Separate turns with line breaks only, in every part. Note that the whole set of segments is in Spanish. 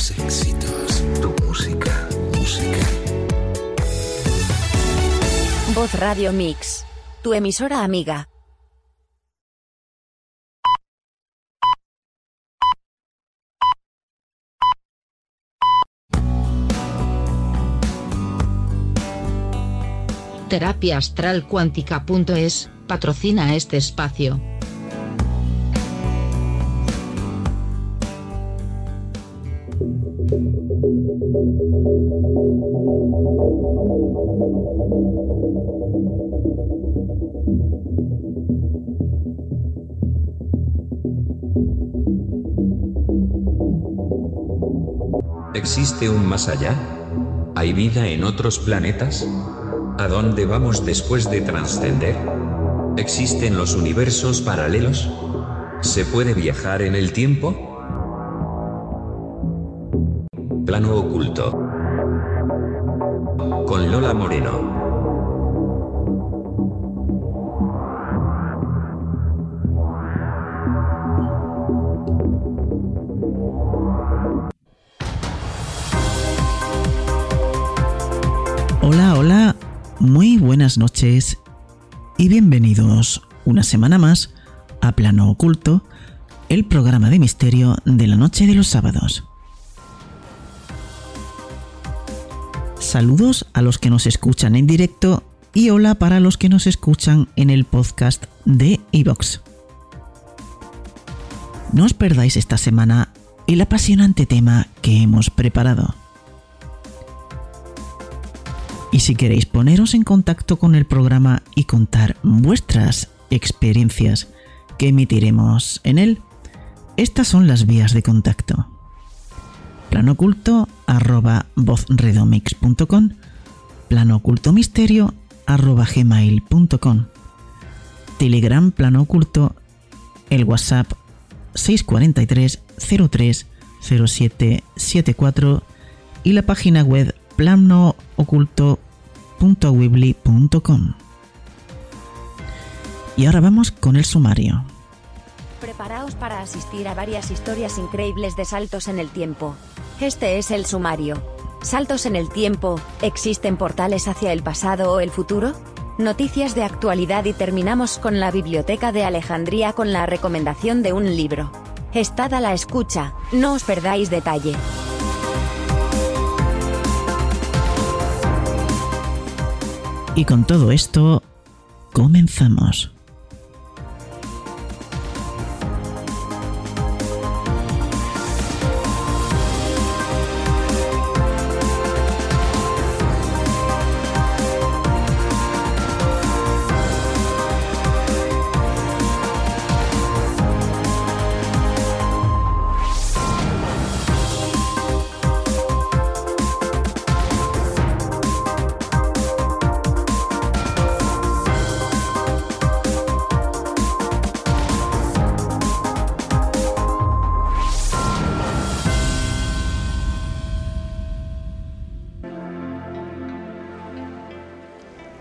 Tus éxitos. Tu música. Música.
Voz Radio Mix. Tu emisora amiga.
Terapia Astral Cuántica.es patrocina este espacio.
¿Existe un más allá? ¿Hay vida en otros planetas? ¿A dónde vamos después de trascender? ¿Existen los universos paralelos? ¿Se puede viajar en el tiempo? Plano oculto. Con Lola Moreno.
Hola, hola, muy buenas noches y bienvenidos una semana más a Plano Oculto, el programa de misterio de la noche de los sábados. Saludos a los que nos escuchan en directo y hola para los que nos escuchan en el podcast de Evox. No os perdáis esta semana el apasionante tema que hemos preparado. Y si queréis poneros en contacto con el programa y contar vuestras experiencias que emitiremos en él, estas son las vías de contacto. Planoculto arroba vozredomix.com planocultomisterio arroba gmail.com Telegram plano oculto el WhatsApp 643 03 07 74 y la página web planooculto.weebly.com. Y ahora vamos con el sumario.
Preparaos para asistir a varias historias increíbles de saltos en el tiempo. Este es el sumario. Saltos en el tiempo, ¿existen portales hacia el pasado o el futuro? Noticias de actualidad y terminamos con la Biblioteca de Alejandría con la recomendación de un libro. Estad a la escucha, no os perdáis detalle.
Y con todo esto, comenzamos.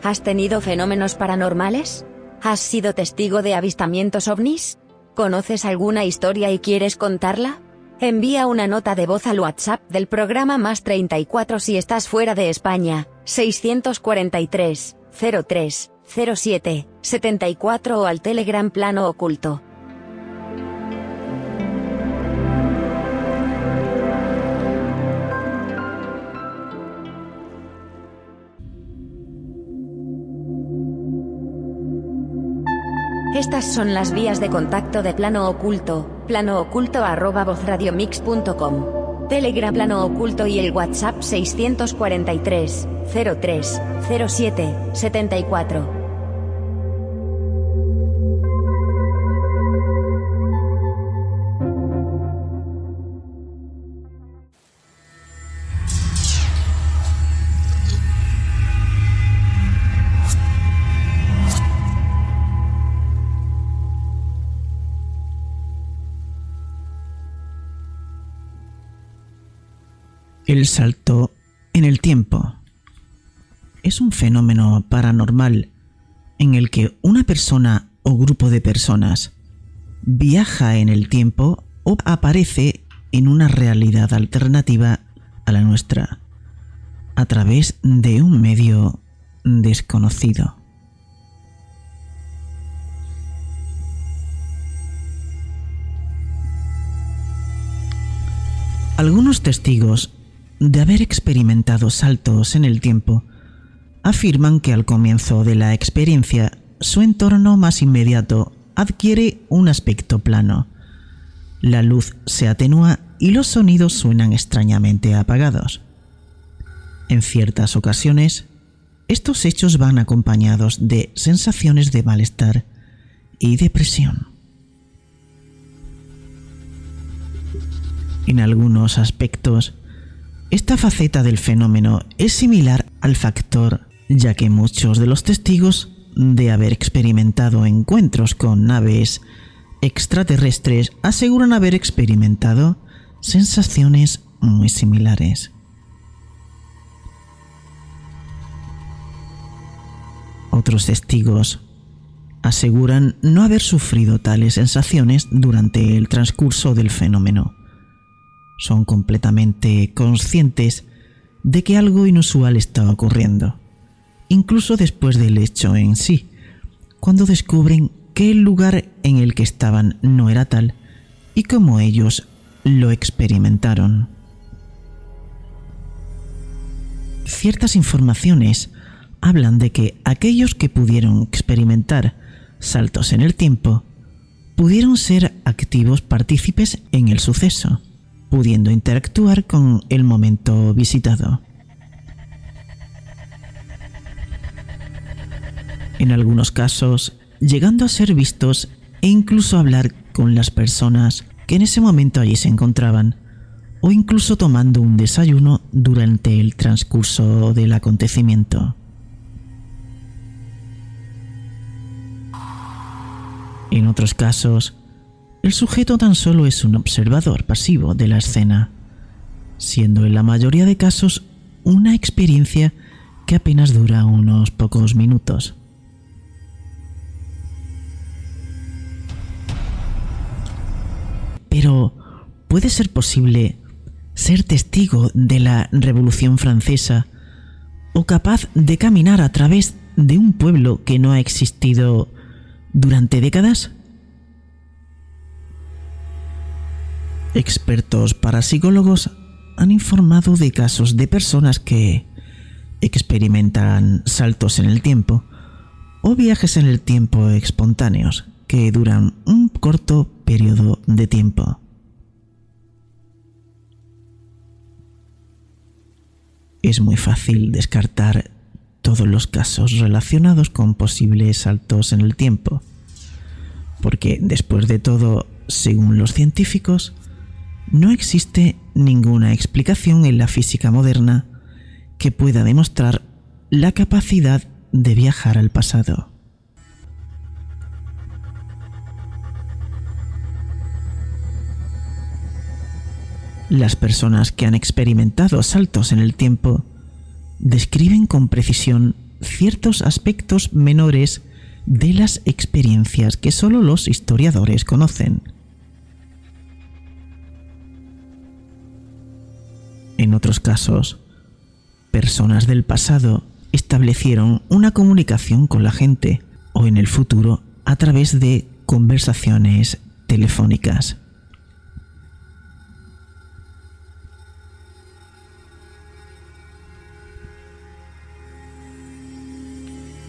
¿Has tenido fenómenos paranormales? ¿Has sido testigo de avistamientos ovnis? ¿Conoces alguna historia y quieres contarla? Envía una nota de voz al WhatsApp del programa más 34 si estás fuera de España, 643 03 07 74 o al Telegram Plano Oculto. Estas son las vías de contacto de Plano Oculto, planooculto arroba vozradiomix.com, Telegram Plano Oculto y el WhatsApp 643 03 07 74.
El salto en el tiempo es un fenómeno paranormal en el que una persona o grupo de personas viaja en el tiempo o aparece en una realidad alternativa a la nuestra, a través de un medio desconocido. Algunos testigos de haber experimentado saltos en el tiempo afirman que al comienzo de la experiencia su entorno más inmediato adquiere un aspecto plano. La luz se atenúa y los sonidos suenan extrañamente apagados. En ciertas ocasiones, estos hechos van acompañados de sensaciones de malestar y depresión. En algunos aspectos, esta faceta del fenómeno es similar al factor, ya que muchos de los testigos de haber experimentado encuentros con naves extraterrestres aseguran haber experimentado sensaciones muy similares. Otros testigos aseguran no haber sufrido tales sensaciones durante el transcurso del fenómeno. Son completamente conscientes de que algo inusual está ocurriendo incluso después del hecho en sí, cuando descubren que el lugar en el que estaban no era tal y como ellos lo experimentaron. Ciertas informaciones hablan de que aquellos que pudieron experimentar saltos en el tiempo pudieron ser activos partícipes en el suceso, pudiendo interactuar con el momento visitado. en algunos casos llegando a ser vistos e incluso hablar con las personas que en ese momento allí se encontraban, o incluso tomando un desayuno durante el transcurso del acontecimiento. En otros casos, el sujeto tan solo es un observador pasivo de la escena, siendo en la mayoría de casos una experiencia que apenas dura unos pocos minutos. Pero, ¿puede ser posible ser testigo de la Revolución Francesa o capaz de caminar a través de un pueblo que no ha existido durante décadas? Expertos parapsicólogos han informado de casos de personas que experimentan saltos en el tiempo o viajes en el tiempo espontáneos que duran un corto periodo de tiempo. Es muy fácil descartar todos los casos relacionados con posibles saltos en el tiempo, porque después de todo, según los científicos, no existe ninguna explicación en la física moderna que pueda demostrar la capacidad de viajar al pasado. Las personas que han experimentado saltos en el tiempo describen con precisión ciertos aspectos menores de las experiencias que solo los historiadores conocen. En otros casos, personas del pasado establecieron una comunicación con la gente o en el futuro a través de conversaciones telefónicas.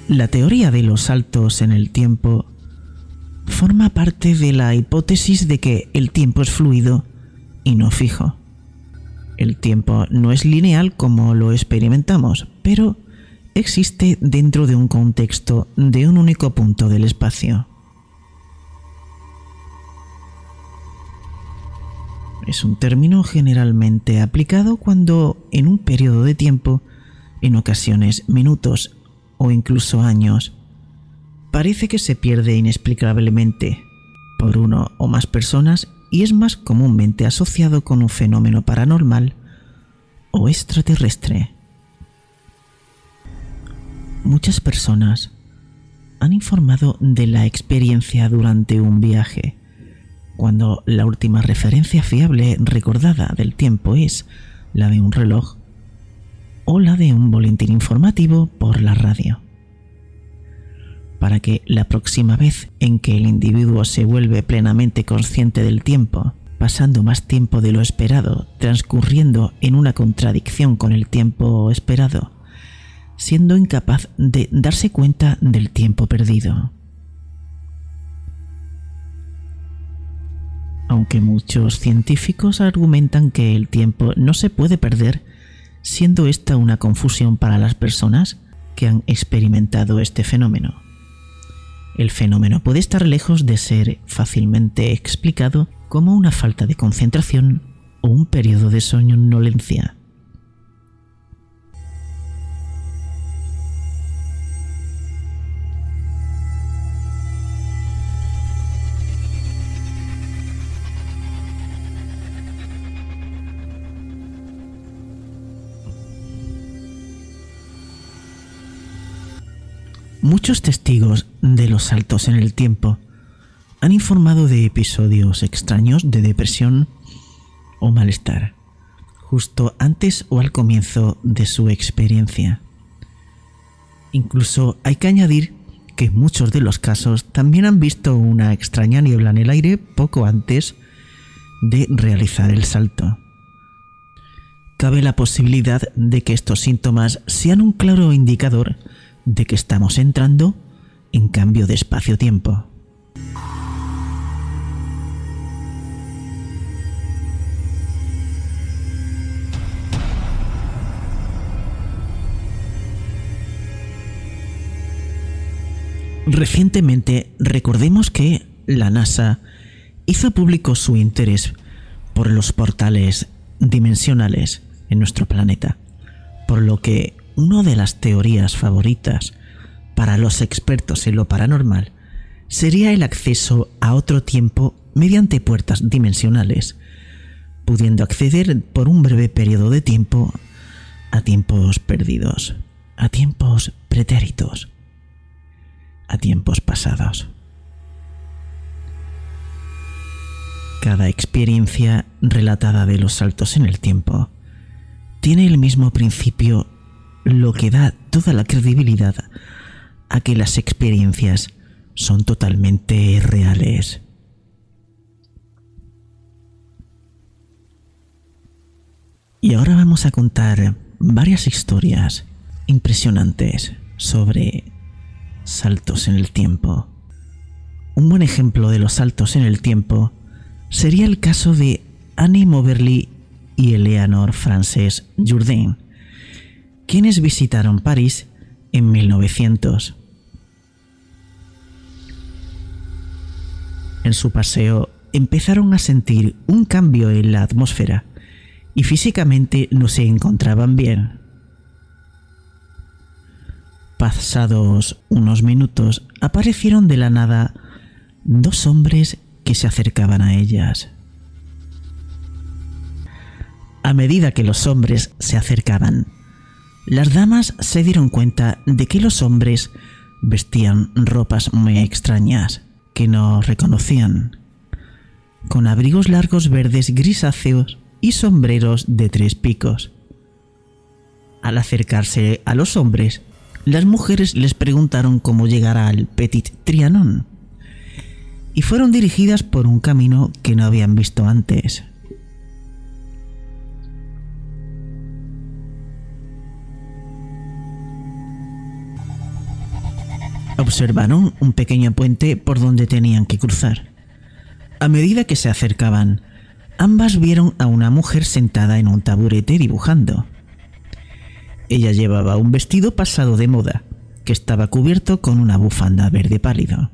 La teoría de los saltos en el tiempo forma parte de la hipótesis de que el tiempo es fluido y no fijo. El tiempo no es lineal como lo experimentamos, pero existe dentro de un contexto de un único punto del espacio. Es un término generalmente aplicado cuando en un periodo de tiempo, en ocasiones minutos o incluso años, parece que se pierde inexplicablemente por uno o más personas y es más comúnmente asociado con un fenómeno paranormal o extraterrestre. Muchas personas han informado de la experiencia durante un viaje cuando la última referencia fiable recordada del tiempo es la de un reloj o la de un boletín informativo por la radio. Para que la próxima vez en que el individuo se vuelve plenamente consciente del tiempo, pasando más tiempo de lo esperado, transcurriendo en una contradicción con el tiempo esperado, siendo incapaz de darse cuenta del tiempo perdido. Aunque muchos científicos argumentan que el tiempo no se puede perder, siendo esta una confusión para las personas que han experimentado este fenómeno. El fenómeno puede estar lejos de ser fácilmente explicado como una falta de concentración o un periodo de somnolencia. Muchos testigos de los saltos en el tiempo han informado de episodios extraños de depresión o malestar, justo antes o al comienzo de su experiencia. Incluso hay que añadir que muchos de los casos también han visto una extraña niebla en el aire poco antes de realizar el salto. Cabe la posibilidad de que estos síntomas sean un claro indicador de que estamos entrando en cambio de espacio-tiempo. Recientemente recordemos que la NASA hizo público su interés por los portales dimensionales en nuestro planeta, por lo que una de las teorías favoritas para los expertos en lo paranormal sería el acceso a otro tiempo mediante puertas dimensionales, pudiendo acceder por un breve periodo de tiempo a tiempos perdidos, a tiempos pretéritos, a tiempos pasados. Cada experiencia relatada de los saltos en el tiempo tiene el mismo principio lo que da toda la credibilidad a que las experiencias son totalmente reales. Y ahora vamos a contar varias historias impresionantes sobre saltos en el tiempo. Un buen ejemplo de los saltos en el tiempo sería el caso de Annie Moberly y Eleanor Frances Jourdain, quienes visitaron París en 1900. En su paseo empezaron a sentir un cambio en la atmósfera y físicamente no se encontraban bien. Pasados unos minutos aparecieron de la nada dos hombres que se acercaban a ellas. A medida que los hombres se acercaban, las damas se dieron cuenta de que los hombres vestían ropas muy extrañas que no reconocían, con abrigos largos verdes grisáceos y sombreros de tres picos. Al acercarse a los hombres, las mujeres les preguntaron cómo llegar al Petit Trianon y fueron dirigidas por un camino que no habían visto antes. Observaron un pequeño puente por donde tenían que cruzar. A medida que se acercaban, ambas vieron a una mujer sentada en un taburete dibujando. Ella llevaba un vestido pasado de moda, que estaba cubierto con una bufanda verde pálido.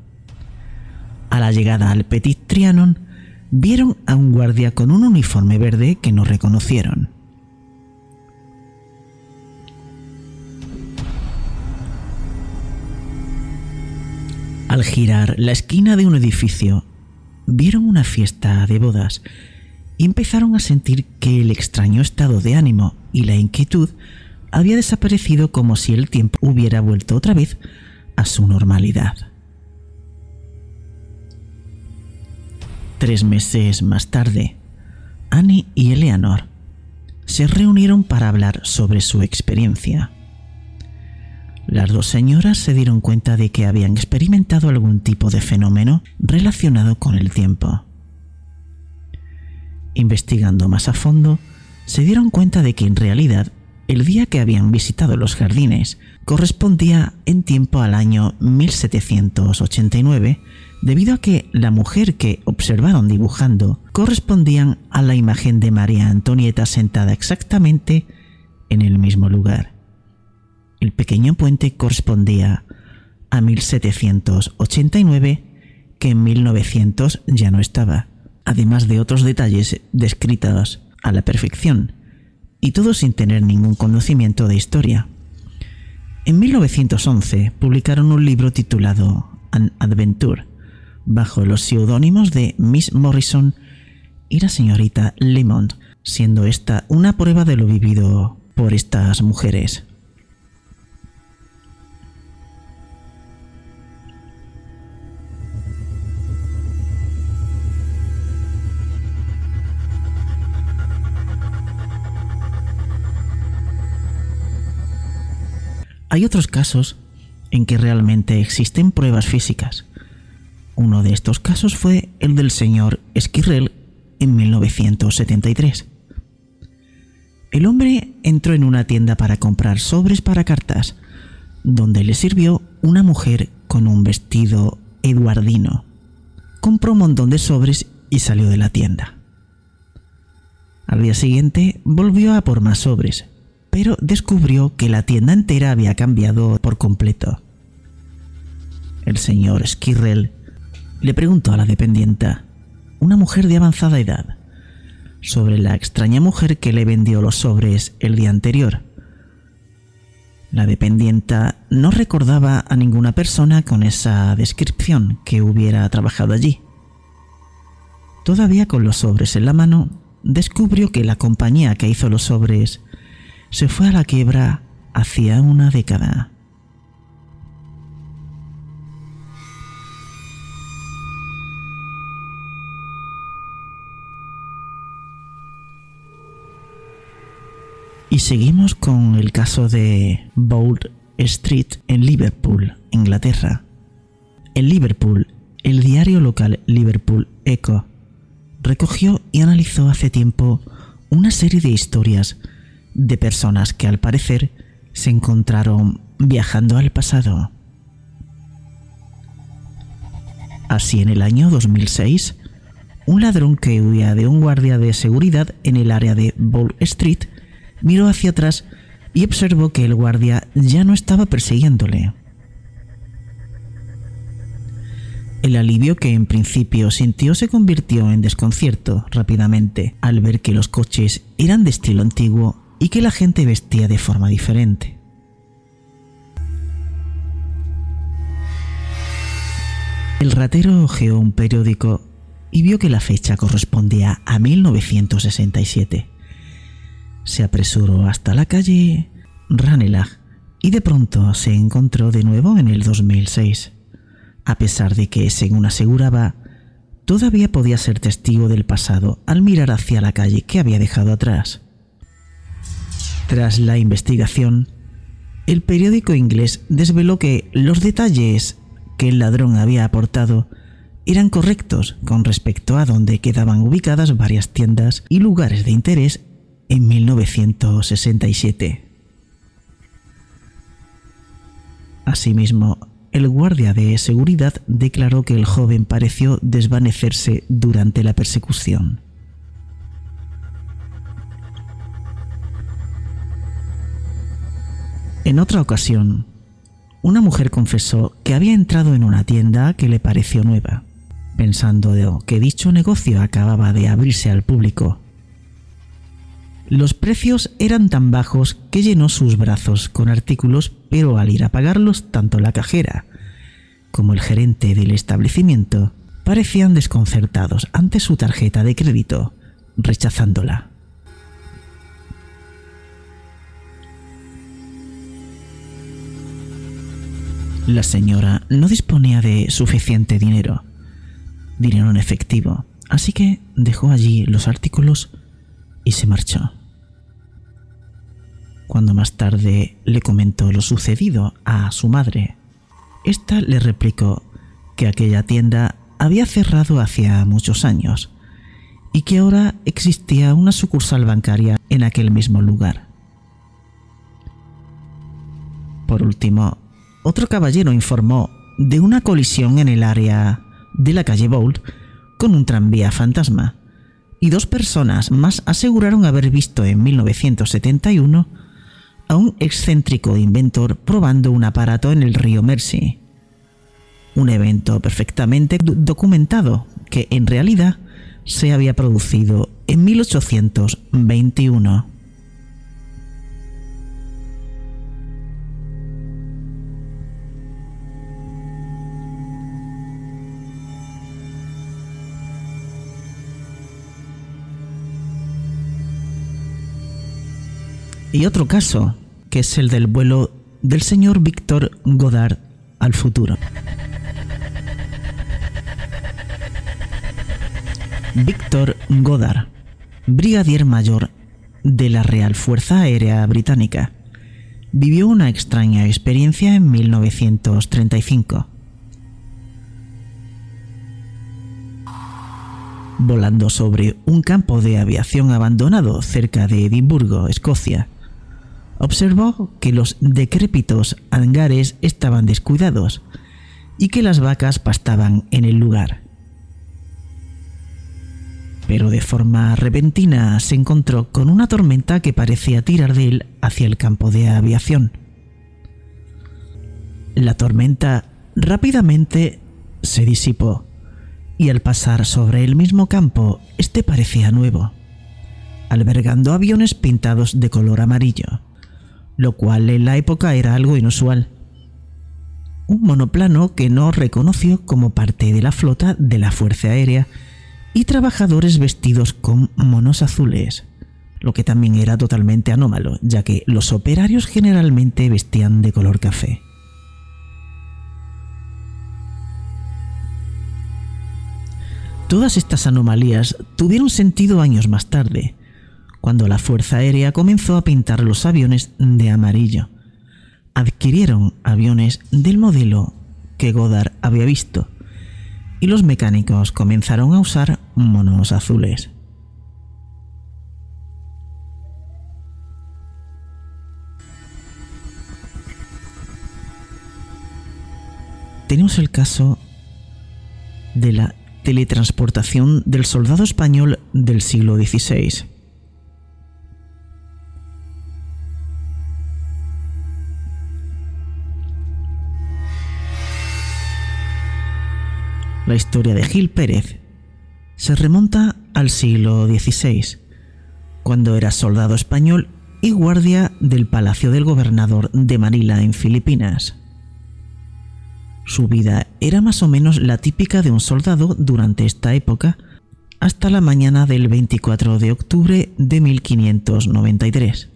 A la llegada al Petit Trianon, vieron a un guardia con un uniforme verde que no reconocieron. Al girar la esquina de un edificio, vieron una fiesta de bodas y empezaron a sentir que el extraño estado de ánimo y la inquietud había desaparecido como si el tiempo hubiera vuelto otra vez a su normalidad. Tres meses más tarde, Annie y Eleanor se reunieron para hablar sobre su experiencia. Las dos señoras se dieron cuenta de que habían experimentado algún tipo de fenómeno relacionado con el tiempo. Investigando más a fondo, se dieron cuenta de que en realidad el día que habían visitado los jardines correspondía en tiempo al año 1789, debido a que la mujer que observaron dibujando correspondían a la imagen de María Antonieta sentada exactamente en el mismo lugar. El pequeño puente correspondía a 1789, que en 1900 ya no estaba, además de otros detalles descritos a la perfección, y todo sin tener ningún conocimiento de historia. En 1911 publicaron un libro titulado An Adventure, bajo los seudónimos de Miss Morrison y la señorita Lemond, siendo esta una prueba de lo vivido por estas mujeres. Hay otros casos en que realmente existen pruebas físicas. Uno de estos casos fue el del señor Esquirrel en 1973. El hombre entró en una tienda para comprar sobres para cartas, donde le sirvió una mujer con un vestido eduardino. Compró un montón de sobres y salió de la tienda. Al día siguiente volvió a por más sobres, pero descubrió que la tienda entera había cambiado por completo. El señor Skirrell le preguntó a la dependienta, una mujer de avanzada edad, sobre la extraña mujer que le vendió los sobres el día anterior. La dependienta no recordaba a ninguna persona con esa descripción que hubiera trabajado allí. Todavía con los sobres en la mano, descubrió que la compañía que hizo los sobres se fue a la quiebra hacía una década. Y seguimos con el caso de Bold Street en Liverpool, Inglaterra. En Liverpool, el diario local Liverpool Echo recogió y analizó hace tiempo una serie de historias de personas que al parecer se encontraron viajando al pasado. Así en el año 2006, un ladrón que huía de un guardia de seguridad en el área de Ball Street miró hacia atrás y observó que el guardia ya no estaba persiguiéndole. El alivio que en principio sintió se convirtió en desconcierto rápidamente al ver que los coches eran de estilo antiguo y que la gente vestía de forma diferente. El ratero hojeó un periódico y vio que la fecha correspondía a 1967. Se apresuró hasta la calle Ranelagh y de pronto se encontró de nuevo en el 2006, a pesar de que, según aseguraba, todavía podía ser testigo del pasado al mirar hacia la calle que había dejado atrás. Tras la investigación, el periódico inglés desveló que los detalles que el ladrón había aportado eran correctos con respecto a dónde quedaban ubicadas varias tiendas y lugares de interés en 1967. Asimismo, el guardia de seguridad declaró que el joven pareció desvanecerse durante la persecución. En otra ocasión, una mujer confesó que había entrado en una tienda que le pareció nueva, pensando que dicho negocio acababa de abrirse al público. Los precios eran tan bajos que llenó sus brazos con artículos, pero al ir a pagarlos, tanto la cajera como el gerente del establecimiento parecían desconcertados ante su tarjeta de crédito, rechazándola. La señora no disponía de suficiente dinero, dinero en efectivo, Así que dejó allí los artículos y se marchó. Cuando más tarde le comentó lo sucedido a su madre, esta le replicó que aquella tienda había cerrado hacía muchos años y que ahora existía una sucursal bancaria en aquel mismo lugar. Por último, otro caballero informó de una colisión en el área de la calle Bold con un tranvía fantasma, y dos personas más aseguraron haber visto en 1971 a un excéntrico inventor probando un aparato en el río Mersey. Un evento perfectamente documentado que en realidad se había producido en 1821. Y otro caso, que es el del vuelo del señor Víctor Godard al futuro. Víctor Godard, brigadier mayor de la Real Fuerza Aérea Británica, vivió una extraña experiencia en 1935. Volando sobre un campo de aviación abandonado cerca de Edimburgo, Escocia, observó que los decrépitos hangares estaban descuidados y que las vacas pastaban en el lugar. Pero de forma repentina se encontró con una tormenta que parecía tirar de él hacia el campo de aviación. La tormenta rápidamente se disipó y al pasar sobre el mismo campo, este parecía nuevo, albergando aviones pintados de color amarillo lo cual en la época era algo inusual. Un monoplano que no reconoció como parte de la flota de la Fuerza Aérea y trabajadores vestidos con monos azules, lo que también era totalmente anómalo, ya que los operarios generalmente vestían de color café. Todas estas anomalías tuvieron sentido años más tarde, cuando la Fuerza Aérea comenzó a pintar los aviones de amarillo. Adquirieron aviones del modelo que Goddard había visto y los mecánicos comenzaron a usar monos azules. Tenemos el caso de la teletransportación del soldado español del siglo XVI. La historia de Gil Pérez se remonta al siglo XVI, cuando era soldado español y guardia del palacio del gobernador de Manila en Filipinas. Su vida era más o menos la típica de un soldado durante esta época, hasta la mañana del 24 de octubre de 1593.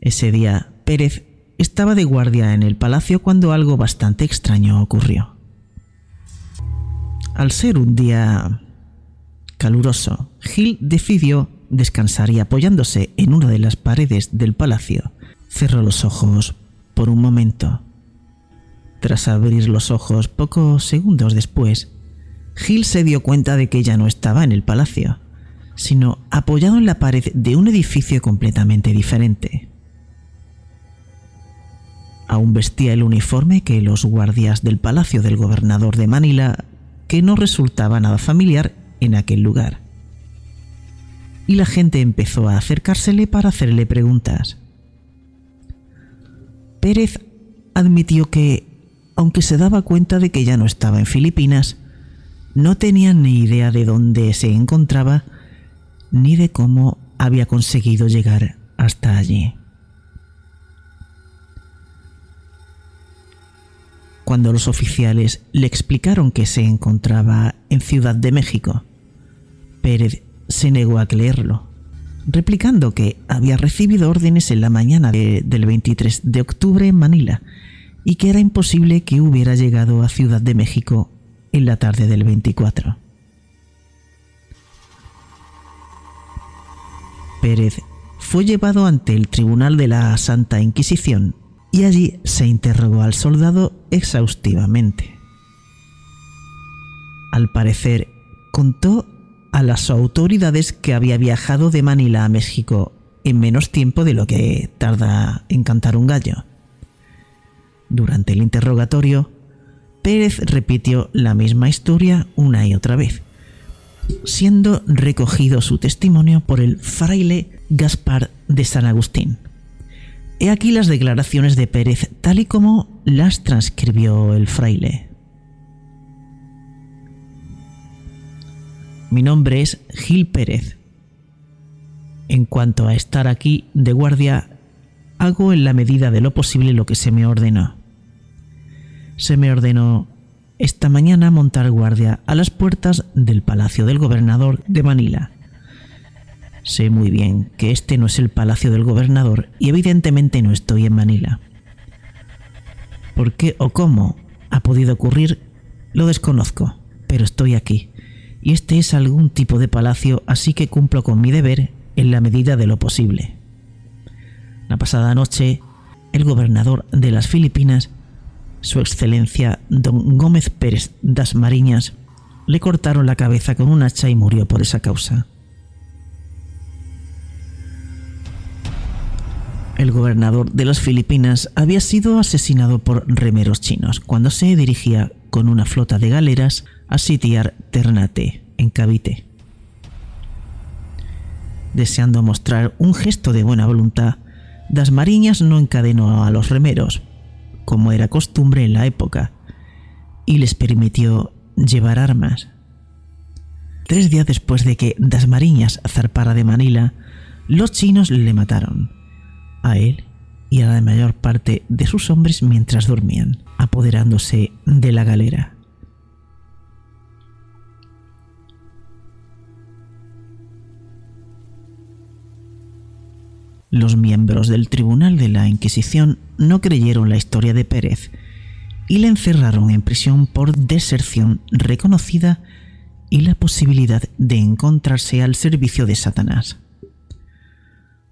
Ese día, Pérez estaba de guardia en el palacio cuando algo bastante extraño ocurrió. Al ser un día caluroso, Gil decidió descansar y apoyándose en una de las paredes del palacio, cerró los ojos por un momento. Tras abrir los ojos pocos segundos después, Gil se dio cuenta de que ya no estaba en el palacio, sino apoyado en la pared de un edificio completamente diferente. Aún vestía el uniforme que los guardias del palacio del gobernador de Manila que no resultaba nada familiar en aquel lugar. Y la gente empezó a acercársele para hacerle preguntas. Pérez admitió que, aunque se daba cuenta de que ya no estaba en Filipinas, no tenía ni idea de dónde se encontraba ni de cómo había conseguido llegar hasta allí. cuando los oficiales le explicaron que se encontraba en Ciudad de México. Pérez se negó a creerlo, replicando que había recibido órdenes en la mañana de, del 23 de octubre en Manila y que era imposible que hubiera llegado a Ciudad de México en la tarde del 24. Pérez fue llevado ante el Tribunal de la Santa Inquisición y allí se interrogó al soldado exhaustivamente. Al parecer, contó a las autoridades que había viajado de Manila a México en menos tiempo de lo que tarda en cantar un gallo. Durante el interrogatorio, Pérez repitió la misma historia una y otra vez, siendo recogido su testimonio por el fraile Gaspar de San Agustín. He aquí las declaraciones de Pérez tal y como las transcribió el fraile. Mi nombre es Gil Pérez. En cuanto a estar aquí de guardia, hago en la medida de lo posible lo que se me ordenó. Se me ordenó esta mañana montar guardia a las puertas del Palacio del Gobernador de Manila. Sé muy bien que este no es el Palacio del Gobernador y evidentemente no estoy en Manila. ¿Por qué o cómo ha podido ocurrir? Lo desconozco, pero estoy aquí y este es algún tipo de palacio, así que cumplo con mi deber en la medida de lo posible. La pasada noche, el gobernador de las Filipinas, su excelencia don Gómez Pérez das Mariñas, le cortaron la cabeza con un hacha y murió por esa causa. El gobernador de las Filipinas había sido asesinado por remeros chinos cuando se dirigía con una flota de galeras a sitiar Ternate, en Cavite. Deseando mostrar un gesto de buena voluntad, Das Mariñas no encadenó a los remeros, como era costumbre en la época, y les permitió llevar armas. Tres días después de que Das Mariñas zarpara de Manila, los chinos le mataron, a él y a la mayor parte de sus hombres mientras dormían, apoderándose de la galera. Los miembros del Tribunal de la Inquisición no creyeron la historia de Pérez y le encerraron en prisión por deserción reconocida y la posibilidad de encontrarse al servicio de Satanás.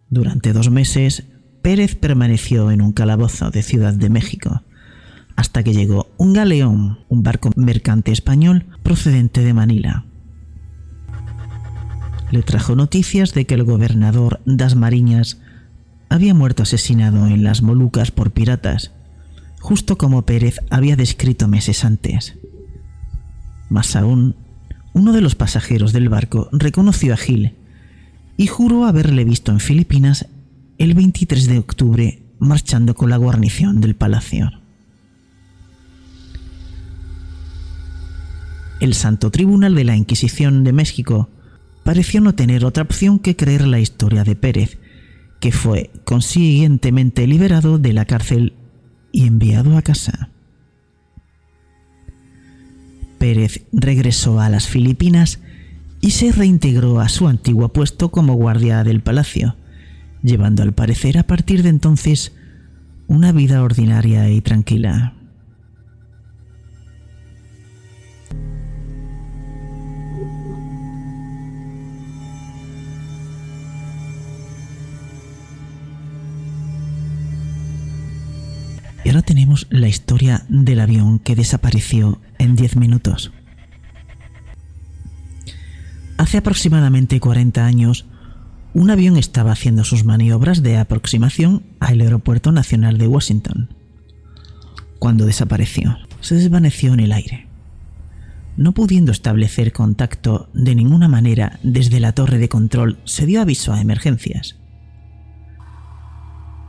Durante dos meses, Pérez permaneció en un calabozo de Ciudad de México, hasta que llegó un galeón, un barco mercante español procedente de Manila. Le trajo noticias de que el gobernador Das Mariñas había muerto asesinado en las Molucas por piratas, justo como Pérez había descrito meses antes. Más aún, uno de los pasajeros del barco reconoció a Gil y juró haberle visto en Filipinas el 23 de octubre marchando con la guarnición del palacio. El Santo Tribunal de la Inquisición de México pareció no tener otra opción que creer la historia de Pérez que fue consiguientemente liberado de la cárcel y enviado a casa. Pérez regresó a las Filipinas y se reintegró a su antiguo puesto como guardia del palacio, llevando al parecer a partir de entonces una vida ordinaria y tranquila. Y ahora tenemos la historia del avión que desapareció en 10 minutos. Hace aproximadamente 40 años, un avión estaba haciendo sus maniobras de aproximación al Aeropuerto Nacional de Washington. Cuando desapareció, se desvaneció en el aire. No pudiendo establecer contacto de ninguna manera desde la torre de control, se dio aviso a emergencias.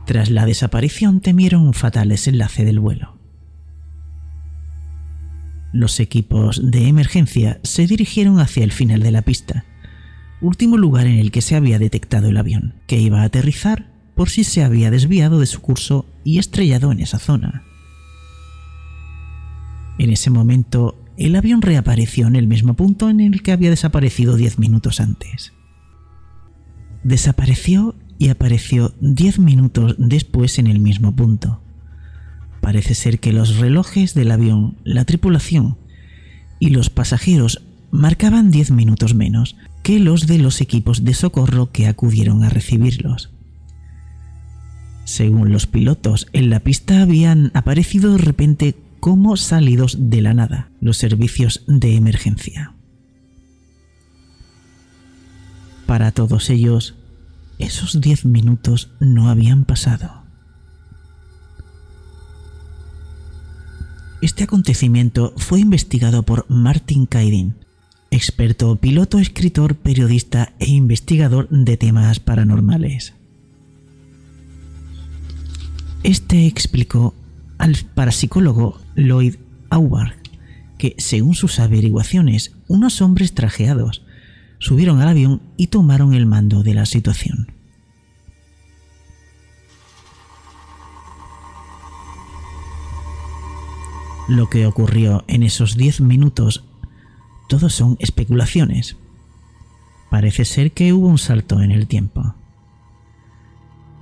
Tras la desaparición temieron un fatal desenlace del vuelo. Los equipos de emergencia se dirigieron hacia el final de la pista, último lugar en el que se había detectado el avión, que iba a aterrizar por si se había desviado de su curso y estrellado en esa zona. En ese momento, el avión reapareció en el mismo punto en el que había desaparecido diez minutos antes. Desapareció y apareció diez minutos después en el mismo punto. Parece ser que los relojes del avión, la tripulación y los pasajeros marcaban diez minutos menos, que los de los equipos de socorro que acudieron a recibirlos. Según los pilotos, en la pista habían aparecido de repente como salidos de la nada los servicios de emergencia. Para todos ellos, esos diez minutos no habían pasado. Este acontecimiento fue investigado por Martin Kaidin, experto piloto, escritor, periodista e investigador de temas paranormales. Este explicó al parapsicólogo Lloyd Auerbach que, según sus averiguaciones, unos hombres trajeados subieron al avión y tomaron el mando de la situación. Lo que ocurrió en esos 10 minutos, todos son especulaciones. Parece ser que hubo un salto en el tiempo.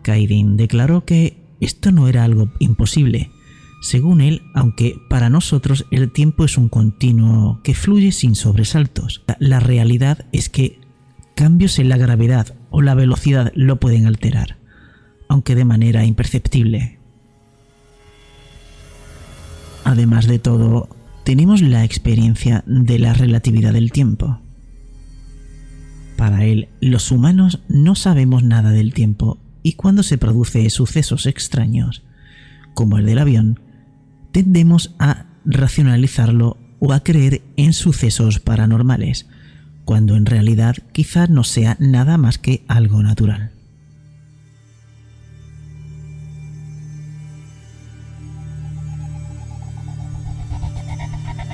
Kaidin declaró que esto no era algo imposible. Según él, aunque para nosotros el tiempo es un continuo que fluye sin sobresaltos, la realidad es que cambios en la gravedad o la velocidad lo pueden alterar, aunque de manera imperceptible. Además de todo, tenemos la experiencia de la relatividad del tiempo. Para él, los humanos no sabemos nada del tiempo y cuando se produce sucesos extraños, como el del avión, tendemos a racionalizarlo o a creer en sucesos paranormales, cuando en realidad quizá no sea nada más que algo natural.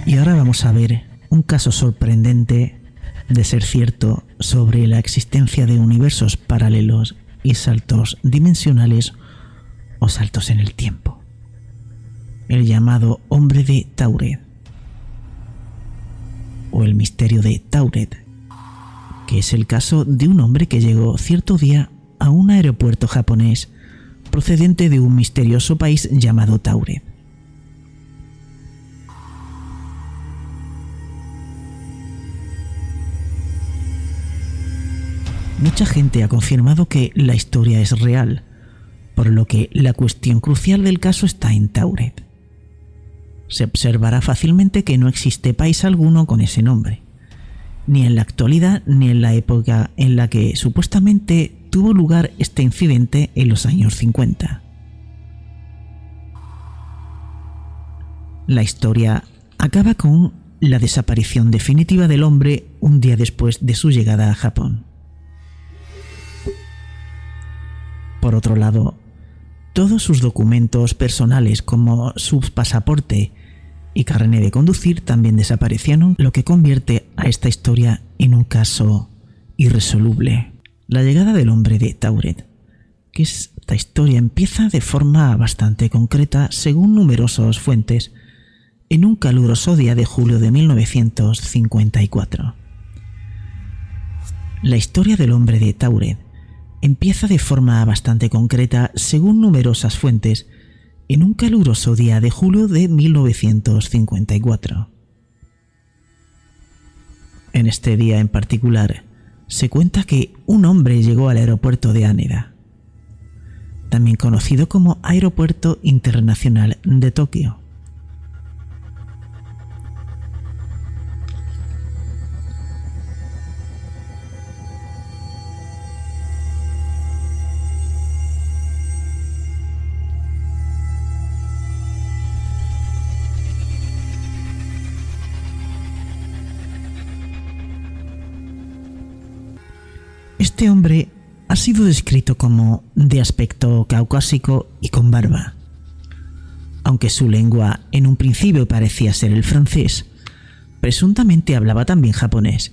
Y ahora vamos a ver un caso sorprendente de ser cierto sobre la existencia de universos paralelos y saltos dimensionales o saltos en el tiempo. El llamado hombre de Tauret o el misterio de Tauret, que es el caso de un hombre que llegó cierto día a un aeropuerto japonés procedente de un misterioso país llamado Tauret. Mucha gente ha confirmado que la historia es real, por lo que la cuestión crucial del caso está en Tauret. Se observará fácilmente que no existe país alguno con ese nombre, ni en la actualidad ni en la época en la que supuestamente tuvo lugar este incidente en los años 50. La historia acaba con la desaparición definitiva del hombre un día después de su llegada a Japón. Por otro lado, todos sus documentos personales como su pasaporte y carnet de conducir también desaparecieron, lo que convierte a esta historia en un caso irresoluble. La llegada del hombre de Tauret, que esta historia empieza de forma bastante concreta según numerosas fuentes en un caluroso día de julio de 1954. La historia del hombre de Tauret empieza de forma bastante concreta, según numerosas fuentes, en un caluroso día de julio de 1954. En este día en particular, se cuenta que un hombre llegó al aeropuerto de Haneda, también conocido como Aeropuerto Internacional de Tokio. Este hombre ha sido descrito como de aspecto caucásico y con barba. Aunque su lengua en un principio parecía ser el francés, presuntamente hablaba también japonés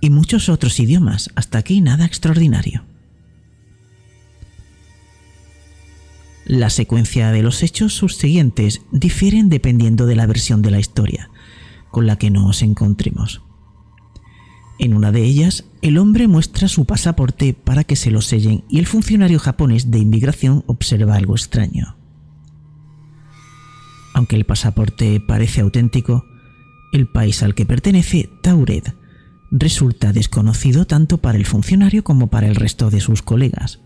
y muchos otros idiomas, hasta aquí nada extraordinario. La secuencia de los hechos subsiguientes difieren dependiendo de la versión de la historia con la que nos encontremos. En una de ellas, el hombre muestra su pasaporte para que se lo sellen y el funcionario japonés de inmigración observa algo extraño. Aunque el pasaporte parece auténtico, el país al que pertenece, Tauret, resulta desconocido tanto para el funcionario como para el resto de sus colegas,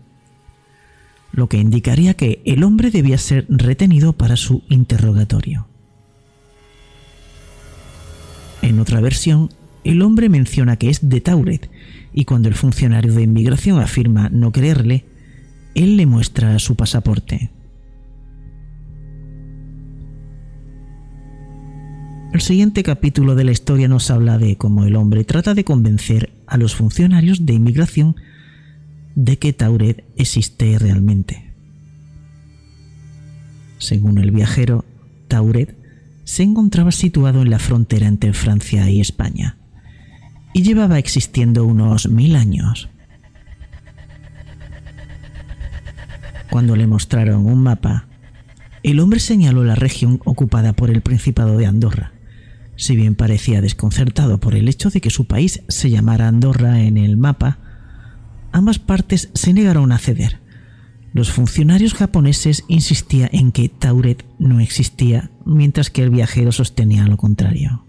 lo que indicaría que el hombre debía ser retenido para su interrogatorio. En otra versión, el hombre menciona que es de Tauret y cuando el funcionario de inmigración afirma no creerle, él le muestra su pasaporte. El siguiente capítulo de la historia nos habla de cómo el hombre trata de convencer a los funcionarios de inmigración de que Tauret existe realmente. Según el viajero, Tauret se encontraba situado en la frontera entre Francia y España y llevaba existiendo unos mil años. Cuando le mostraron un mapa, el hombre señaló la región ocupada por el Principado de Andorra si bien parecía desconcertado por el hecho de que su país se llamara Andorra en el mapa, ambas partes se negaron a ceder. Los funcionarios japoneses insistían en que Tauret no existía, mientras que el viajero sostenía lo contrario.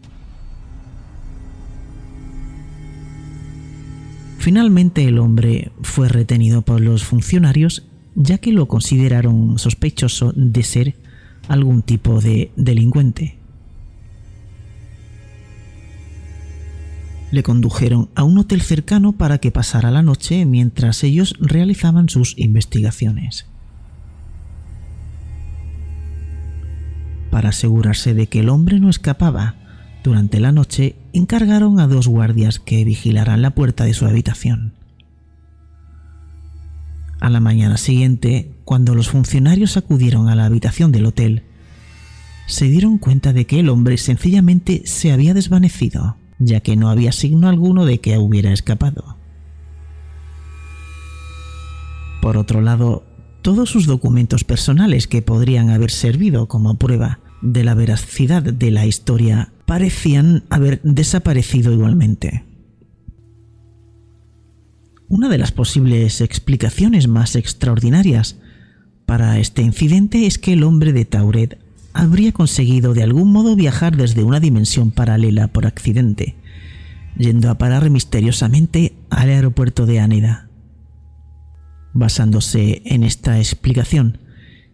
Finalmente el hombre fue retenido por los funcionarios ya que lo consideraron sospechoso de ser algún tipo de delincuente. le condujeron a un hotel cercano para que pasara la noche mientras ellos realizaban sus investigaciones. Para asegurarse de que el hombre no escapaba, durante la noche encargaron a dos guardias que vigilaran la puerta de su habitación. A la mañana siguiente, cuando los funcionarios acudieron a la habitación del hotel, se dieron cuenta de que el hombre sencillamente se había desvanecido ya que no había signo alguno de que hubiera escapado. Por otro lado, todos sus documentos personales que podrían haber servido como prueba de la veracidad de la historia parecían haber desaparecido igualmente. Una de las posibles explicaciones más extraordinarias para este incidente es que el hombre de Tauret habría conseguido de algún modo viajar desde una dimensión paralela por accidente, yendo a parar misteriosamente al aeropuerto de Aneda. Basándose en esta explicación,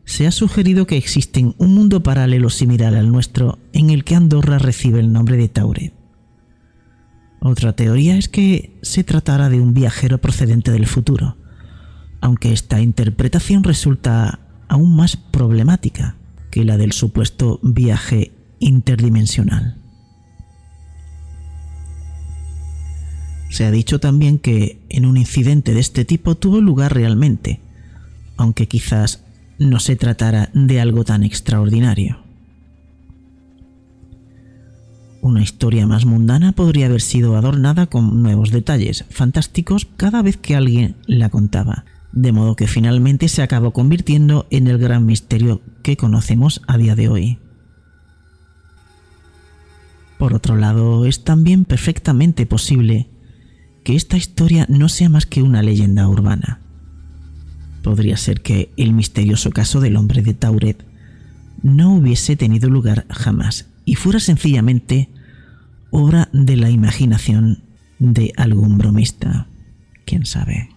se ha sugerido que existe un mundo paralelo similar al nuestro en el que Andorra recibe el nombre de Tauret. Otra teoría es que se tratara de un viajero procedente del futuro, aunque esta interpretación resulta aún más problemática que la del supuesto viaje interdimensional. Se ha dicho también que en un incidente de este tipo tuvo lugar realmente, aunque quizás no se tratara de algo tan extraordinario. Una historia más mundana podría haber sido adornada con nuevos detalles fantásticos cada vez que alguien la contaba, de modo que finalmente se acabó convirtiendo en el gran misterio que conocemos a día de hoy. Por otro lado, es también perfectamente posible que esta historia no sea más que una leyenda urbana. Podría ser que el misterioso caso del hombre de Tauret no hubiese tenido lugar jamás y fuera sencillamente obra de la imaginación de algún bromista. ¿Quién sabe?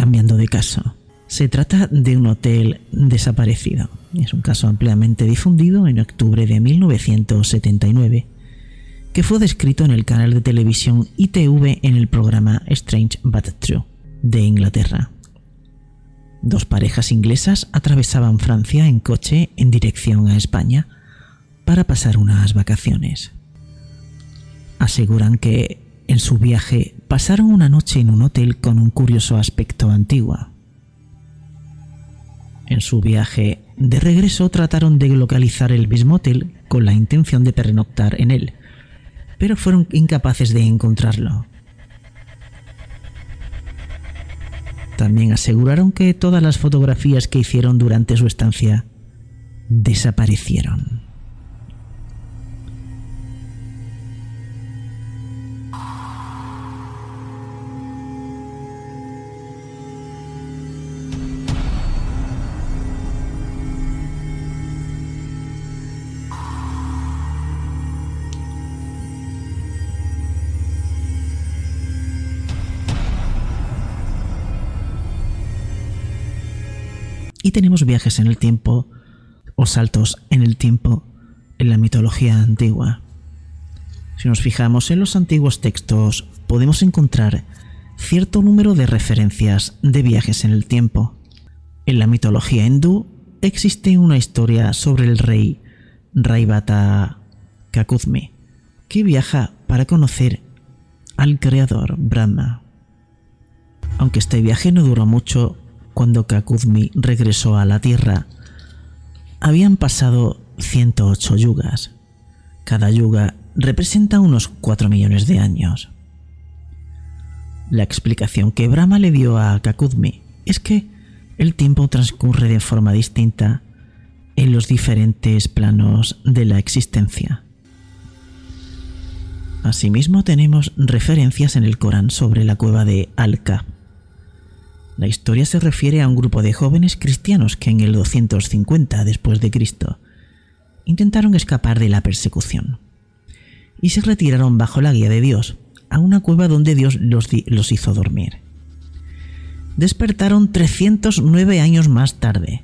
cambiando de caso. Se trata de un hotel desaparecido. Es un caso ampliamente difundido en octubre de 1979, que fue descrito en el canal de televisión ITV en el programa Strange But True de Inglaterra. Dos parejas inglesas atravesaban Francia en coche en dirección a España para pasar unas vacaciones. Aseguran que en su viaje pasaron una noche en un hotel con un curioso aspecto antiguo. En su viaje de regreso trataron de localizar el mismo hotel con la intención de pernoctar en él, pero fueron incapaces de encontrarlo. También aseguraron que todas las fotografías que hicieron durante su estancia desaparecieron. Tenemos viajes en el tiempo o saltos en el tiempo en la mitología antigua. Si nos fijamos en los antiguos textos, podemos encontrar cierto número de referencias de viajes en el tiempo. En la mitología hindú existe una historia sobre el rey Raivata Kakuzmi, que viaja para conocer al creador Brahma. Aunque este viaje no duró mucho, cuando Kakuzmi regresó a la Tierra, habían pasado 108 yugas. Cada yuga representa unos 4 millones de años. La explicación que Brahma le dio a Kakudmi es que el tiempo transcurre de forma distinta en los diferentes planos de la existencia. Asimismo tenemos referencias en el Corán sobre la cueva de Al-Ka. La historia se refiere a un grupo de jóvenes cristianos que en el 250 después de Cristo intentaron escapar de la persecución y se retiraron bajo la guía de Dios a una cueva donde Dios los, los hizo dormir. Despertaron 309 años más tarde.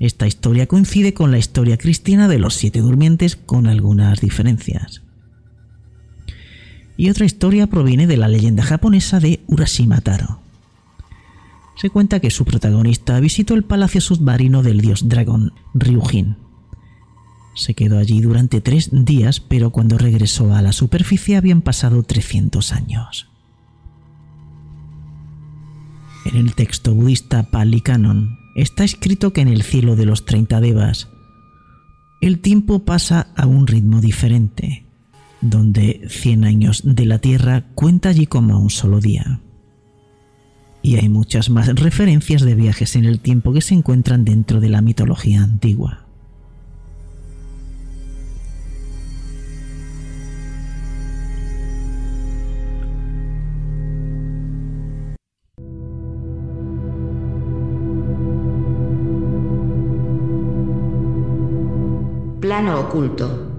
Esta historia coincide con la historia cristiana de los siete durmientes con algunas diferencias. Y otra historia proviene de la leyenda japonesa de Urashima Taro. Se cuenta que su protagonista visitó el palacio submarino del dios dragón Ryujin se quedó allí durante tres días, pero cuando regresó a la superficie habían pasado 300 años. En el texto budista Pali Canon está escrito que en el cielo de los 30 devas el tiempo pasa a un ritmo diferente, donde 100 años de la Tierra cuenta allí como un solo día. Y hay muchas más referencias de viajes en el tiempo que se encuentran dentro de la mitología antigua.
Plano Oculto,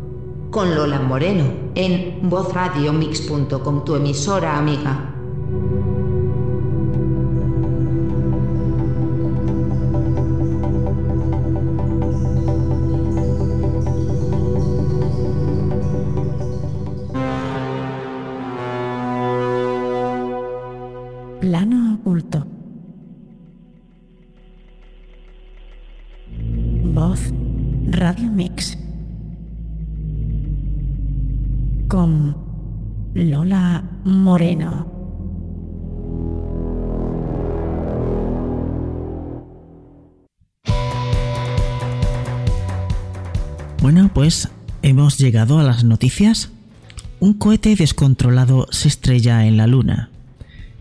con Lola Moreno, en vozradiomix.com, tu emisora amiga.
A las noticias. Un cohete descontrolado se estrella en la Luna.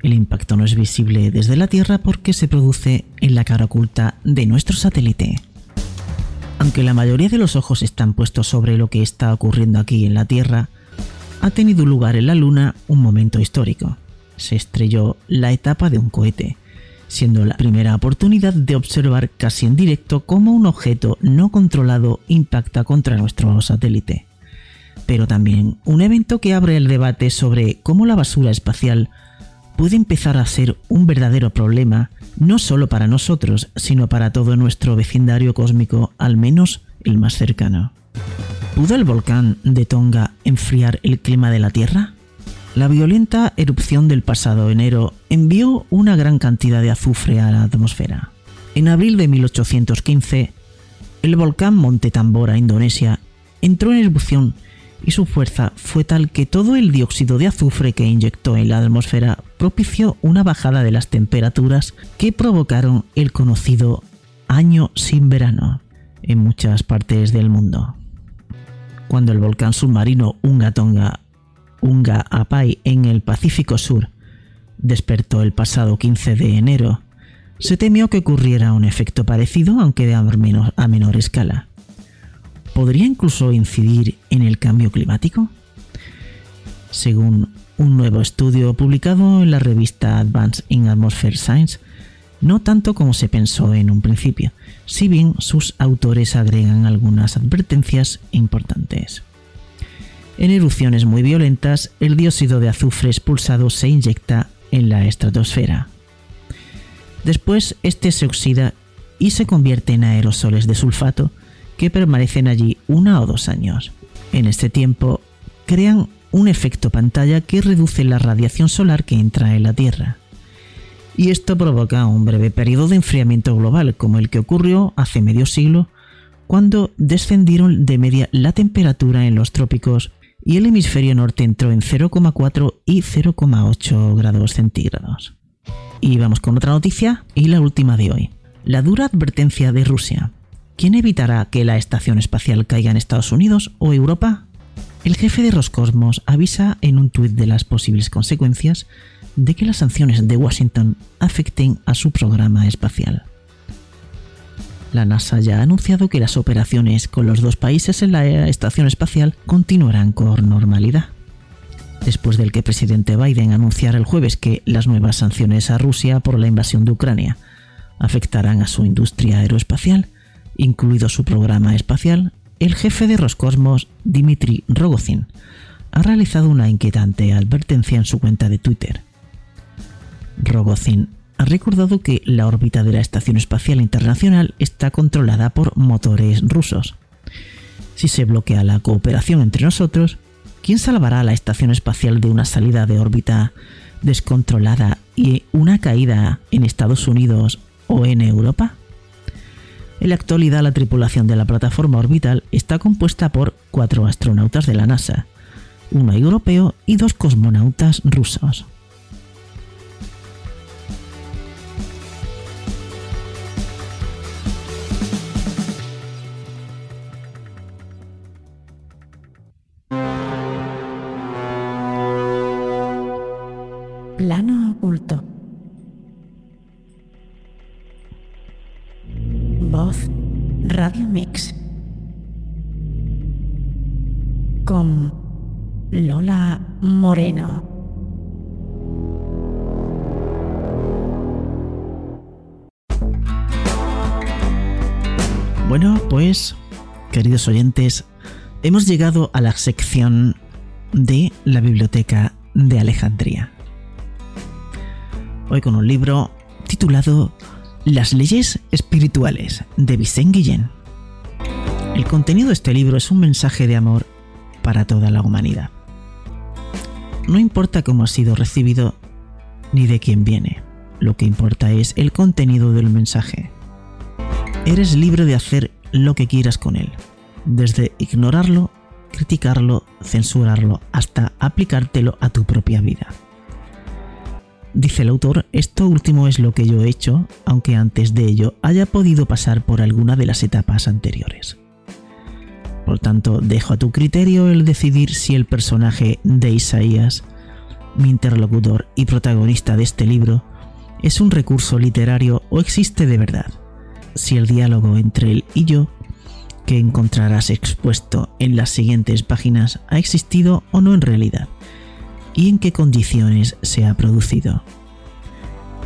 El impacto no es visible desde la Tierra porque se produce en la cara oculta de nuestro satélite. Aunque la mayoría de los ojos están puestos sobre lo que está ocurriendo aquí en la Tierra, ha tenido lugar en la Luna un momento histórico. Se estrelló la etapa de un cohete, siendo la primera oportunidad de observar casi en directo cómo un objeto no controlado impacta contra nuestro satélite. Pero también un evento que abre el debate sobre cómo la basura espacial puede empezar a ser un verdadero problema no solo para nosotros, sino para todo nuestro vecindario cósmico, al menos el más cercano. ¿Pudo el volcán de Tonga enfriar el clima de la Tierra? La violenta erupción del pasado enero envió una gran cantidad de azufre a la atmósfera. En abril de 1815, el volcán Monte Tambora, Indonesia, entró en erupción y su fuerza fue tal que todo el dióxido de azufre que inyectó en la atmósfera propició una bajada de las temperaturas que provocaron el conocido año sin verano en muchas partes del mundo. Cuando el volcán submarino Unga Tonga, Unga Apai en el Pacífico Sur despertó el pasado 15 de enero, se temió que ocurriera un efecto parecido aunque de a menor escala podría incluso incidir en el cambio climático? Según un nuevo estudio publicado en la revista Advanced in Atmosphere Science, no tanto como se pensó en un principio, si bien sus autores agregan algunas advertencias importantes. En erupciones muy violentas, el dióxido de azufre expulsado se inyecta en la estratosfera. Después, este se oxida y se convierte en aerosoles de sulfato que permanecen allí una o dos años. En este tiempo crean un efecto pantalla que reduce la radiación solar que entra en la Tierra. Y esto provoca un breve periodo de enfriamiento global, como el que ocurrió hace medio siglo, cuando descendieron de media la temperatura en los trópicos y el hemisferio norte entró en 0,4 y 0,8 grados centígrados. Y vamos con otra noticia y la última de hoy. La dura advertencia de Rusia. ¿Quién evitará que la estación espacial caiga en Estados Unidos o Europa? El jefe de Roscosmos avisa en un tuit de las posibles consecuencias de que las sanciones de Washington afecten a su programa espacial. La NASA ya ha anunciado que las operaciones con los dos países en la estación espacial continuarán con normalidad. Después del que el presidente Biden anunciara el jueves que las nuevas sanciones a Rusia por la invasión de Ucrania afectarán a su industria aeroespacial, incluido su programa espacial, el jefe de Roscosmos, Dmitry Rogozin, ha realizado una inquietante advertencia en su cuenta de Twitter. Rogozin ha recordado que la órbita de la Estación Espacial Internacional está controlada por motores rusos. Si se bloquea la cooperación entre nosotros, ¿quién salvará a la Estación Espacial de una salida de órbita descontrolada y una caída en Estados Unidos o en Europa? En la actualidad la tripulación de la plataforma orbital está compuesta por cuatro astronautas de la NASA, uno europeo y dos cosmonautas rusos.
Radio Mix. Con Lola Moreno.
Bueno, pues, queridos oyentes, hemos llegado a la sección de la Biblioteca de Alejandría. Hoy con un libro titulado Las leyes espirituales de Vicente Guillén. El contenido de este libro es un mensaje de amor para toda la humanidad. No importa cómo ha sido recibido ni de quién viene, lo que importa es el contenido del mensaje. Eres libre de hacer lo que quieras con él, desde ignorarlo, criticarlo, censurarlo, hasta aplicártelo a tu propia vida. Dice el autor, esto último es lo que yo he hecho, aunque antes de ello haya podido pasar por alguna de las etapas anteriores. Por tanto, dejo a tu criterio el decidir si el personaje de Isaías, mi interlocutor y protagonista de este libro, es un recurso literario o existe de verdad si el diálogo entre él y yo, que encontrarás expuesto en las siguientes páginas, ha existido o no en realidad, y en qué condiciones se ha producido.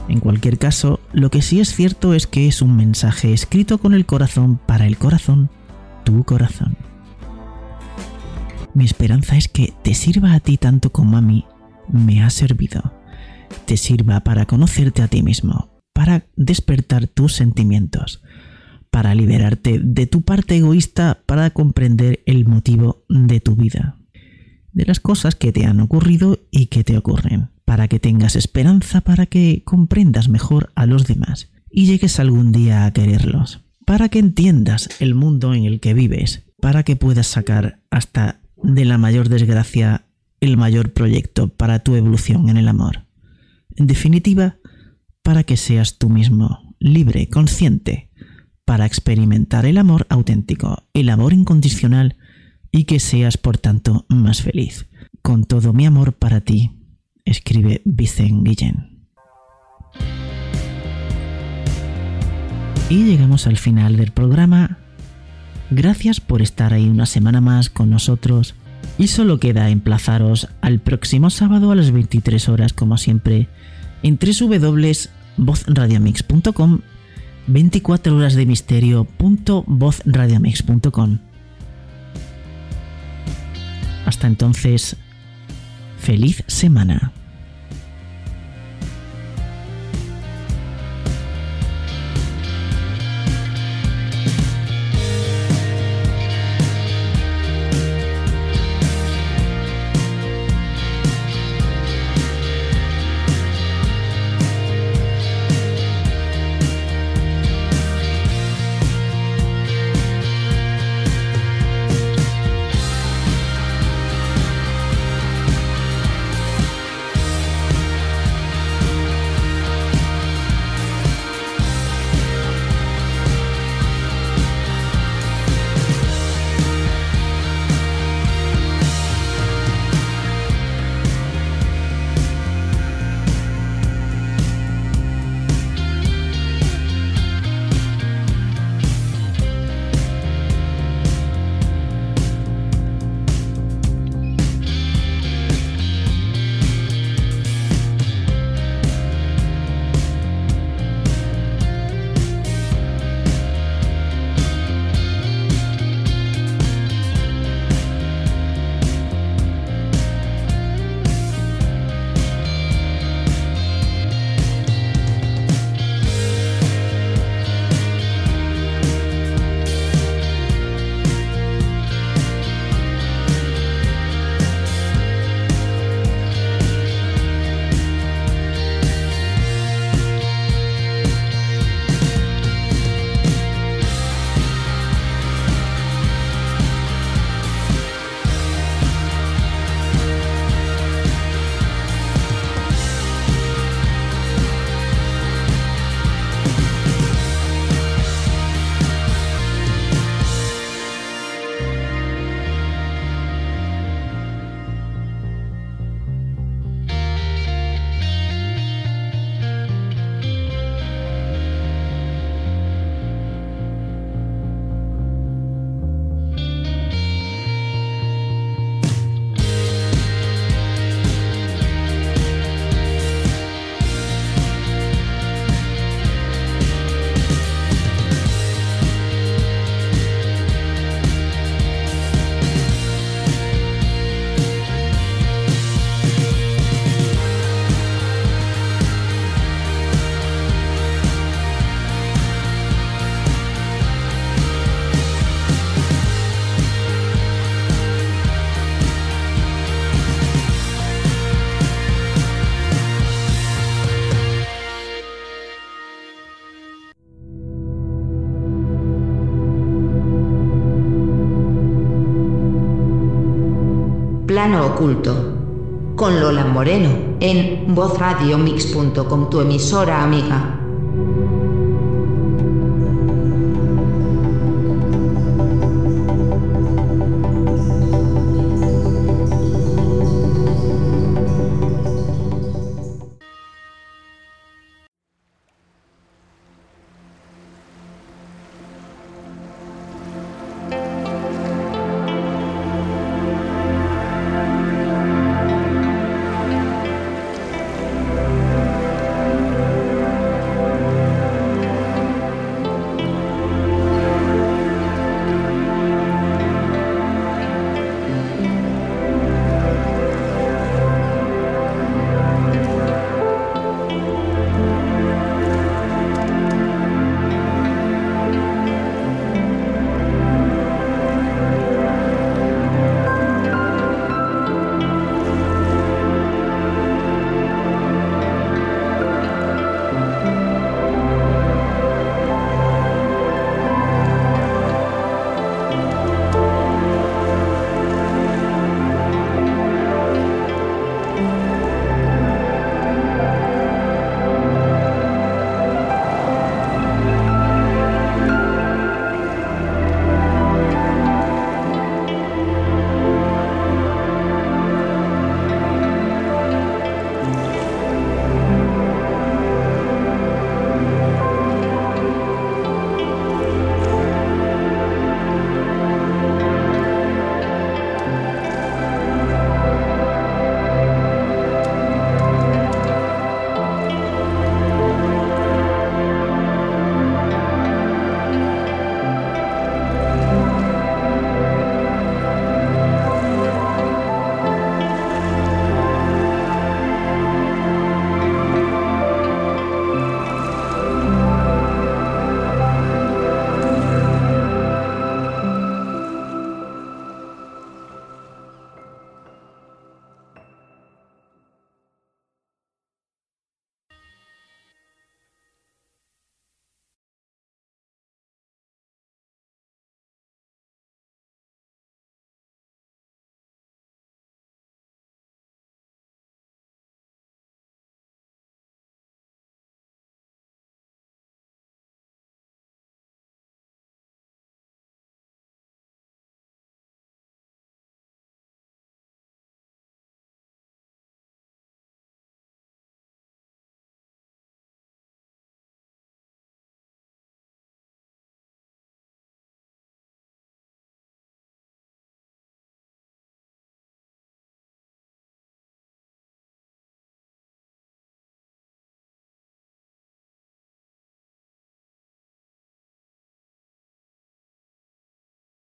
En cualquier caso, lo que sí es cierto es que es un mensaje escrito con el corazón para el corazón, tu corazón. Mi esperanza es que te sirva a ti tanto como a mí me ha servido. Te sirva para conocerte a ti mismo, para despertar tus sentimientos, para liberarte de tu parte egoísta, para comprender el motivo de tu vida, de las cosas que te han ocurrido y que te ocurren, para que tengas esperanza, para que comprendas mejor a los demás y llegues algún día a quererlos, para que entiendas el mundo en el que vives, para que puedas sacar hasta de la mayor desgracia el mayor proyecto para tu evolución en el amor. En definitiva, para que seas tú mismo, libre, consciente, para experimentar el amor auténtico, el amor incondicional y que seas por tanto más feliz. Con todo mi amor para ti, escribe Vicen Guillén. Y llegamos al final del programa. Gracias por estar ahí una semana más con nosotros. Y solo queda emplazaros al próximo sábado a las 23 horas, como siempre, en www.vozradiomix.com 24 horas de misterio.vozradiomix.com Hasta entonces, feliz semana.
Oculto. Con Lola Moreno en vozradiomix.com, tu emisora amiga.